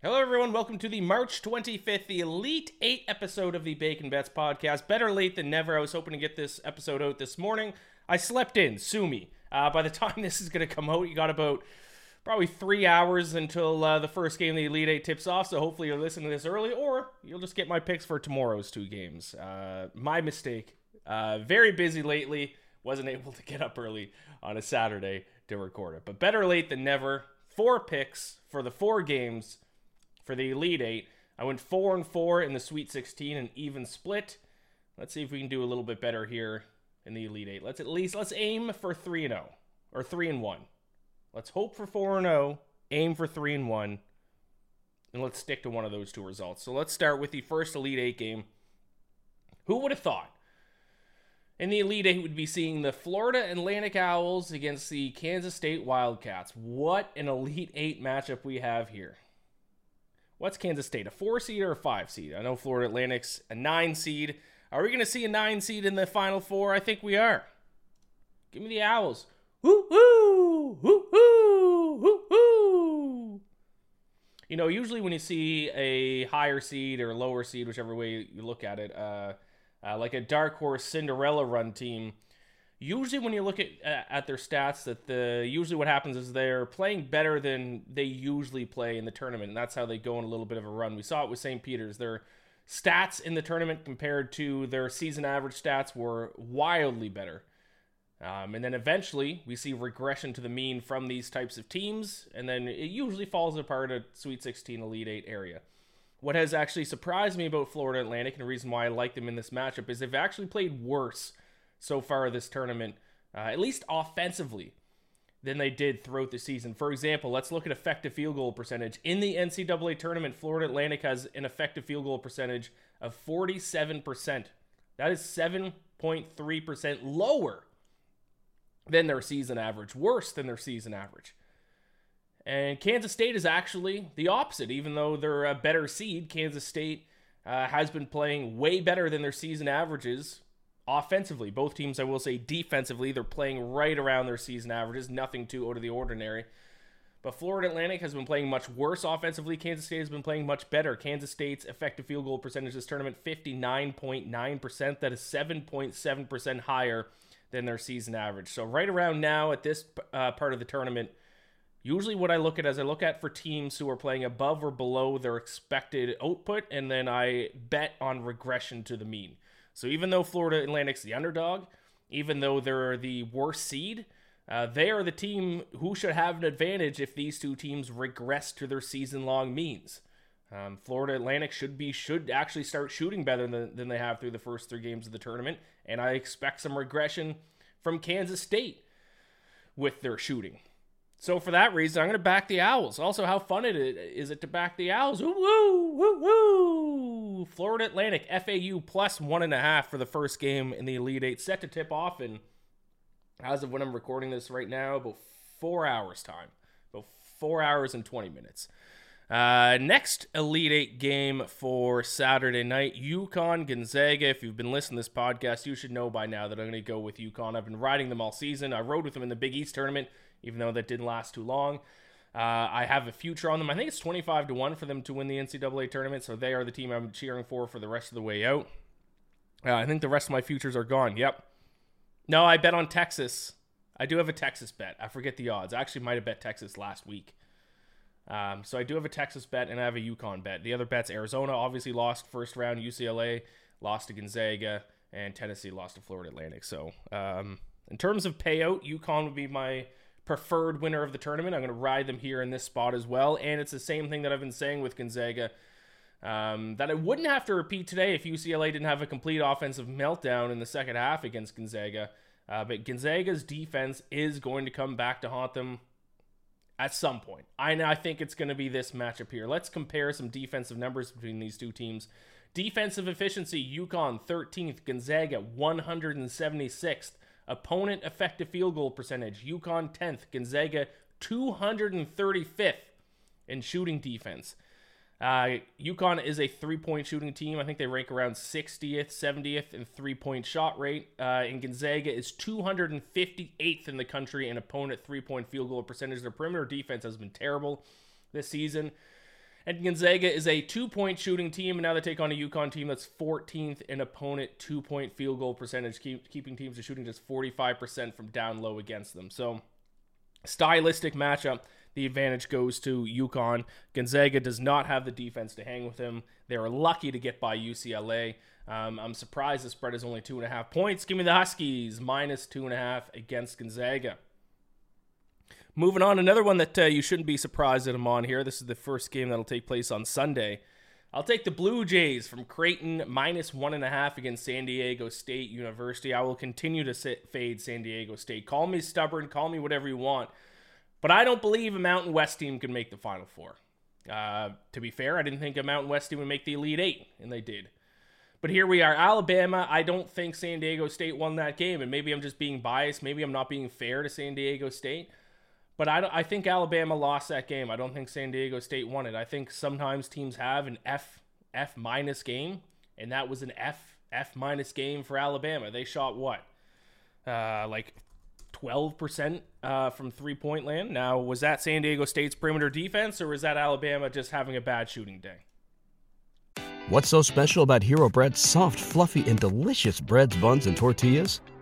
Hello, everyone. Welcome to the March 25th, the Elite 8 episode of the Bacon Bets podcast. Better late than never. I was hoping to get this episode out this morning. I slept in. Sue me. Uh, by the time this is going to come out, you got about probably three hours until uh, the first game of the Elite Eight tips off. So hopefully you're listening to this early, or you'll just get my picks for tomorrow's two games. Uh, my mistake. Uh, very busy lately. Wasn't able to get up early on a Saturday to record it. But better late than never. Four picks for the four games for the Elite Eight. I went four and four in the Sweet 16, an even split. Let's see if we can do a little bit better here in the Elite Eight. Let's at least let's aim for three and zero or three and one. Let's hope for four and zero. Aim for three and one, and let's stick to one of those two results. So let's start with the first Elite Eight game. Who would have thought? In the Elite Eight, we'd be seeing the Florida Atlantic Owls against the Kansas State Wildcats. What an Elite Eight matchup we have here. What's Kansas State? A four seed or a five seed? I know Florida Atlantic's a nine seed. Are we going to see a nine seed in the final four? I think we are. Give me the Owls. Woo! Woo! You know, usually when you see a higher seed or lower seed, whichever way you look at it, uh, uh, like a dark horse Cinderella run team, usually when you look at at their stats, that the usually what happens is they're playing better than they usually play in the tournament, and that's how they go on a little bit of a run. We saw it with St. Peter's. Their stats in the tournament compared to their season average stats were wildly better. Um, and then eventually we see regression to the mean from these types of teams, and then it usually falls apart at Sweet 16, Elite 8 area. What has actually surprised me about Florida Atlantic, and the reason why I like them in this matchup, is they've actually played worse so far this tournament, uh, at least offensively, than they did throughout the season. For example, let's look at effective field goal percentage. In the NCAA tournament, Florida Atlantic has an effective field goal percentage of 47%. That is 7.3% lower than their season average, worse than their season average. And Kansas State is actually the opposite. Even though they're a better seed, Kansas State uh, has been playing way better than their season averages offensively. Both teams, I will say, defensively, they're playing right around their season averages, nothing too out of the ordinary. But Florida Atlantic has been playing much worse offensively. Kansas State has been playing much better. Kansas State's effective field goal percentage this tournament, 59.9%. That is 7.7% higher than their season average. So right around now at this uh, part of the tournament, usually what I look at as I look at for teams who are playing above or below their expected output, and then I bet on regression to the mean. So even though Florida Atlantic's the underdog, even though they're the worst seed, uh, they are the team who should have an advantage if these two teams regress to their season-long means. Um, Florida Atlantic should be should actually start shooting better than, than they have through the first three games of the tournament, and I expect some regression from Kansas State with their shooting. So for that reason, I'm going to back the Owls. Also, how fun it is it to back the Owls? Woo woo woo woo! Florida Atlantic FAU plus one and a half for the first game in the Elite Eight, set to tip off in as of when I'm recording this right now, about four hours time, about four hours and 20 minutes. Uh, next Elite Eight game for Saturday night, UConn Gonzaga. If you've been listening to this podcast, you should know by now that I'm going to go with UConn. I've been riding them all season. I rode with them in the Big East tournament, even though that didn't last too long. Uh, I have a future on them. I think it's 25 to 1 for them to win the NCAA tournament, so they are the team I'm cheering for for the rest of the way out. Uh, I think the rest of my futures are gone. Yep. No, I bet on Texas. I do have a Texas bet. I forget the odds. I actually might have bet Texas last week. Um, so I do have a Texas bet and I have a UConn bet. The other bets Arizona obviously lost first round, UCLA lost to Gonzaga, and Tennessee lost to Florida Atlantic. So um, in terms of payout, UConn would be my preferred winner of the tournament. I'm going to ride them here in this spot as well. And it's the same thing that I've been saying with Gonzaga. Um, that I wouldn't have to repeat today if UCLA didn't have a complete offensive meltdown in the second half against Gonzaga. Uh, but Gonzaga's defense is going to come back to haunt them at some point. I, I think it's going to be this matchup here. Let's compare some defensive numbers between these two teams. Defensive efficiency, UConn 13th, Gonzaga 176th. Opponent effective field goal percentage, UConn 10th, Gonzaga 235th in shooting defense. Uh, UConn is a three point shooting team. I think they rank around 60th, 70th in three point shot rate. Uh, and Gonzaga is 258th in the country in opponent three point field goal percentage. Their perimeter defense has been terrible this season. And Gonzaga is a two point shooting team, and now they take on a UConn team that's 14th in opponent two point field goal percentage, keep, keeping teams to shooting just 45% from down low against them. So, stylistic matchup the advantage goes to UConn. Gonzaga does not have the defense to hang with him. They are lucky to get by UCLA. Um, I'm surprised the spread is only two and a half points. Give me the Huskies minus two and a half against Gonzaga. Moving on, another one that uh, you shouldn't be surprised that I'm on here. This is the first game that'll take place on Sunday. I'll take the Blue Jays from Creighton minus one and a half against San Diego State University. I will continue to sit, fade San Diego State. Call me stubborn, call me whatever you want. But I don't believe a Mountain West team can make the Final Four. Uh, to be fair, I didn't think a Mountain West team would make the Elite Eight, and they did. But here we are, Alabama. I don't think San Diego State won that game, and maybe I'm just being biased. Maybe I'm not being fair to San Diego State. But I, I think Alabama lost that game. I don't think San Diego State won it. I think sometimes teams have an F F minus game, and that was an F F minus game for Alabama. They shot what, uh, like 12% uh, from three point land. Now, was that San Diego State's perimeter defense, or was that Alabama just having a bad shooting day? What's so special about Hero Bread's soft, fluffy, and delicious breads, buns, and tortillas?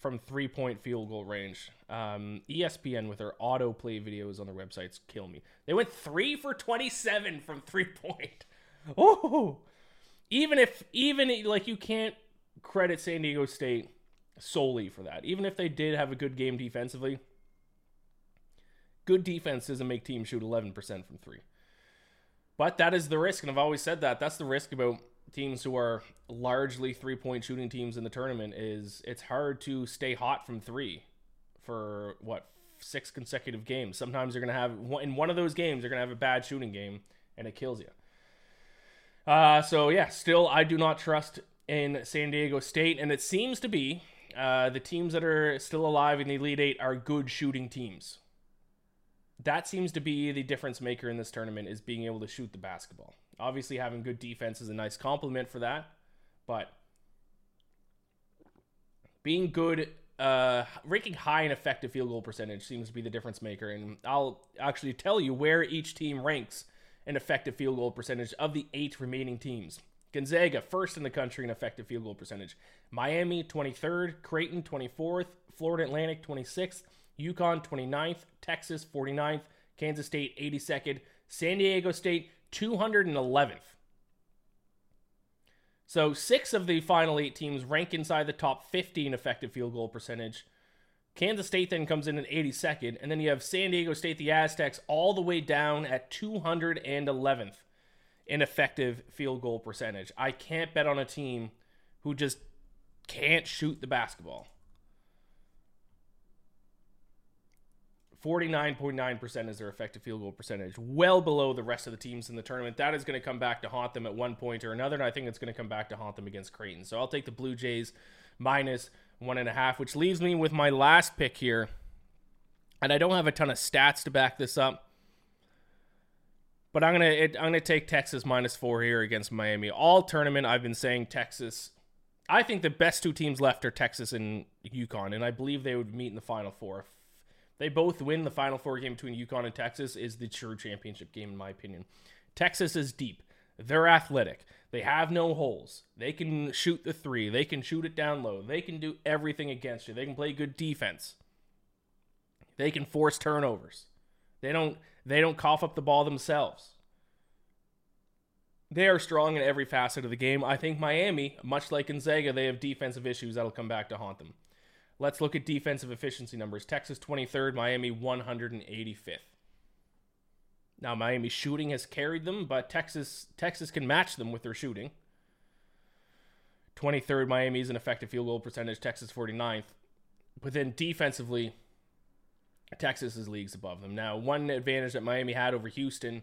from three point field goal range. Um, ESPN with their autoplay videos on their websites kill me. They went three for 27 from three point. Oh, even if, even like you can't credit San Diego State solely for that. Even if they did have a good game defensively, good defense doesn't make teams shoot 11% from three. But that is the risk, and I've always said that. That's the risk about teams who are largely three-point shooting teams in the tournament is it's hard to stay hot from three for what six consecutive games. Sometimes you're gonna have in one of those games you're gonna have a bad shooting game and it kills you. Uh, so yeah, still I do not trust in San Diego State, and it seems to be uh, the teams that are still alive in the Elite Eight are good shooting teams. That seems to be the difference maker in this tournament is being able to shoot the basketball. Obviously, having good defense is a nice complement for that, but being good, uh, ranking high in effective field goal percentage seems to be the difference maker. And I'll actually tell you where each team ranks in effective field goal percentage of the eight remaining teams. Gonzaga, first in the country in effective field goal percentage. Miami, 23rd. Creighton, 24th. Florida Atlantic, 26th. UConn, 29th. Texas, 49th. Kansas State, 82nd. San Diego State, 211th. So six of the final eight teams rank inside the top 15 effective field goal percentage. Kansas State then comes in at 82nd, and then you have San Diego State, the Aztecs, all the way down at 211th in effective field goal percentage. I can't bet on a team who just can't shoot the basketball. 49.9% is their effective field goal percentage, well below the rest of the teams in the tournament. That is going to come back to haunt them at one point or another, and I think it's going to come back to haunt them against Creighton. So I'll take the Blue Jays minus one and a half, which leaves me with my last pick here. And I don't have a ton of stats to back this up. But I'm gonna I'm gonna take Texas minus four here against Miami. All tournament, I've been saying Texas. I think the best two teams left are Texas and UConn, and I believe they would meet in the Final Four. They both win the Final Four game between UConn and Texas is the true championship game, in my opinion. Texas is deep. They're athletic. They have no holes. They can shoot the three. They can shoot it down low. They can do everything against you. They can play good defense. They can force turnovers. They don't they don't cough up the ball themselves. They are strong in every facet of the game. I think Miami, much like Gonzaga, they have defensive issues that'll come back to haunt them. Let's look at defensive efficiency numbers. Texas 23rd, Miami 185th. Now Miami shooting has carried them, but Texas Texas can match them with their shooting. 23rd Miami is an effective field goal percentage, Texas 49th. But then defensively, Texas is leagues above them. Now, one advantage that Miami had over Houston,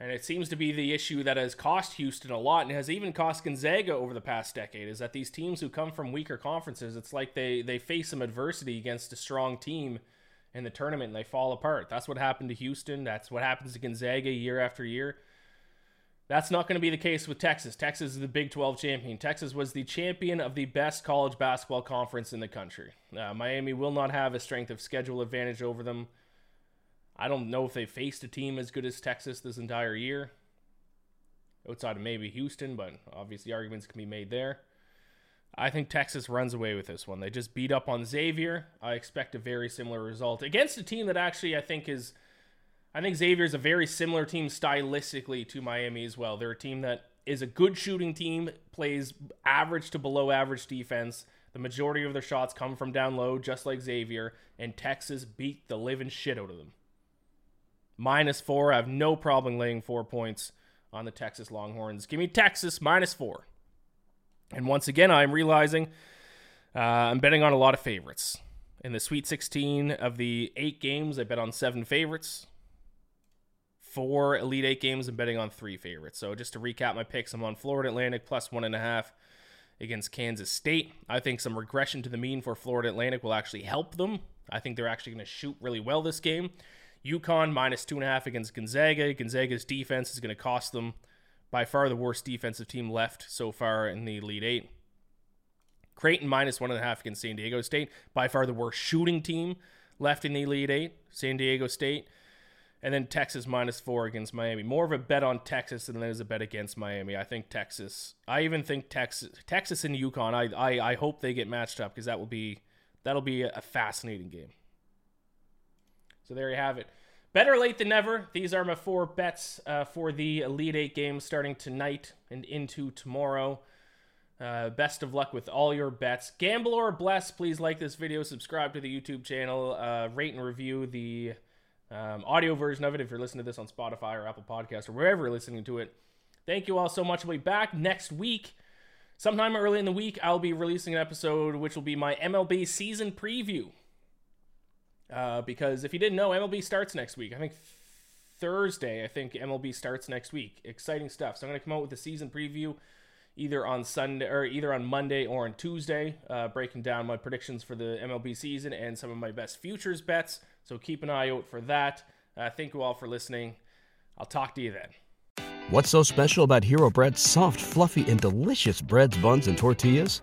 and it seems to be the issue that has cost Houston a lot and has even cost Gonzaga over the past decade, is that these teams who come from weaker conferences, it's like they, they face some adversity against a strong team in the tournament and they fall apart. That's what happened to Houston. That's what happens to Gonzaga year after year. That's not going to be the case with Texas. Texas is the Big 12 champion. Texas was the champion of the best college basketball conference in the country. Uh, Miami will not have a strength of schedule advantage over them. I don't know if they faced a team as good as Texas this entire year, outside of maybe Houston, but obviously arguments can be made there. I think Texas runs away with this one. They just beat up on Xavier. I expect a very similar result against a team that actually I think is I think Xavier is a very similar team stylistically to Miami as well. They're a team that is a good shooting team, plays average to below average defense. The majority of their shots come from down low, just like Xavier, and Texas beat the living shit out of them. Minus four. I have no problem laying four points on the Texas Longhorns. Give me Texas minus four. And once again, I'm realizing uh, I'm betting on a lot of favorites. In the Sweet 16 of the eight games, I bet on seven favorites four Elite Eight games I'm betting on three favorites. So just to recap my picks, I'm on Florida Atlantic plus one and a half against Kansas State. I think some regression to the mean for Florida Atlantic will actually help them. I think they're actually going to shoot really well this game. UConn minus two and a half against Gonzaga. Gonzaga's defense is going to cost them by far the worst defensive team left so far in the Elite Eight. Creighton minus one and a half against San Diego State. By far the worst shooting team left in the Elite Eight. San Diego State and then Texas minus four against Miami. More of a bet on Texas than there is a bet against Miami. I think Texas. I even think Texas, Texas and UConn. I I, I hope they get matched up because that will be that'll be a fascinating game. So there you have it. Better late than never. These are my four bets uh, for the Elite Eight games starting tonight and into tomorrow. Uh, best of luck with all your bets. Gamble or bless. Please like this video, subscribe to the YouTube channel, uh, rate and review the um, audio version of it if you're listening to this on Spotify or Apple Podcast or wherever you're listening to it. Thank you all so much. I'll be back next week. Sometime early in the week, I'll be releasing an episode which will be my MLB season preview. Uh, because if you didn't know, MLB starts next week. I think Thursday, I think MLB starts next week. Exciting stuff. So I'm going to come out with a season preview either on Sunday or either on Monday or on Tuesday, uh, breaking down my predictions for the MLB season and some of my best futures bets. So keep an eye out for that. Uh, thank you all for listening. I'll talk to you then. What's so special about Hero Bread's soft, fluffy, and delicious breads, buns, and tortillas?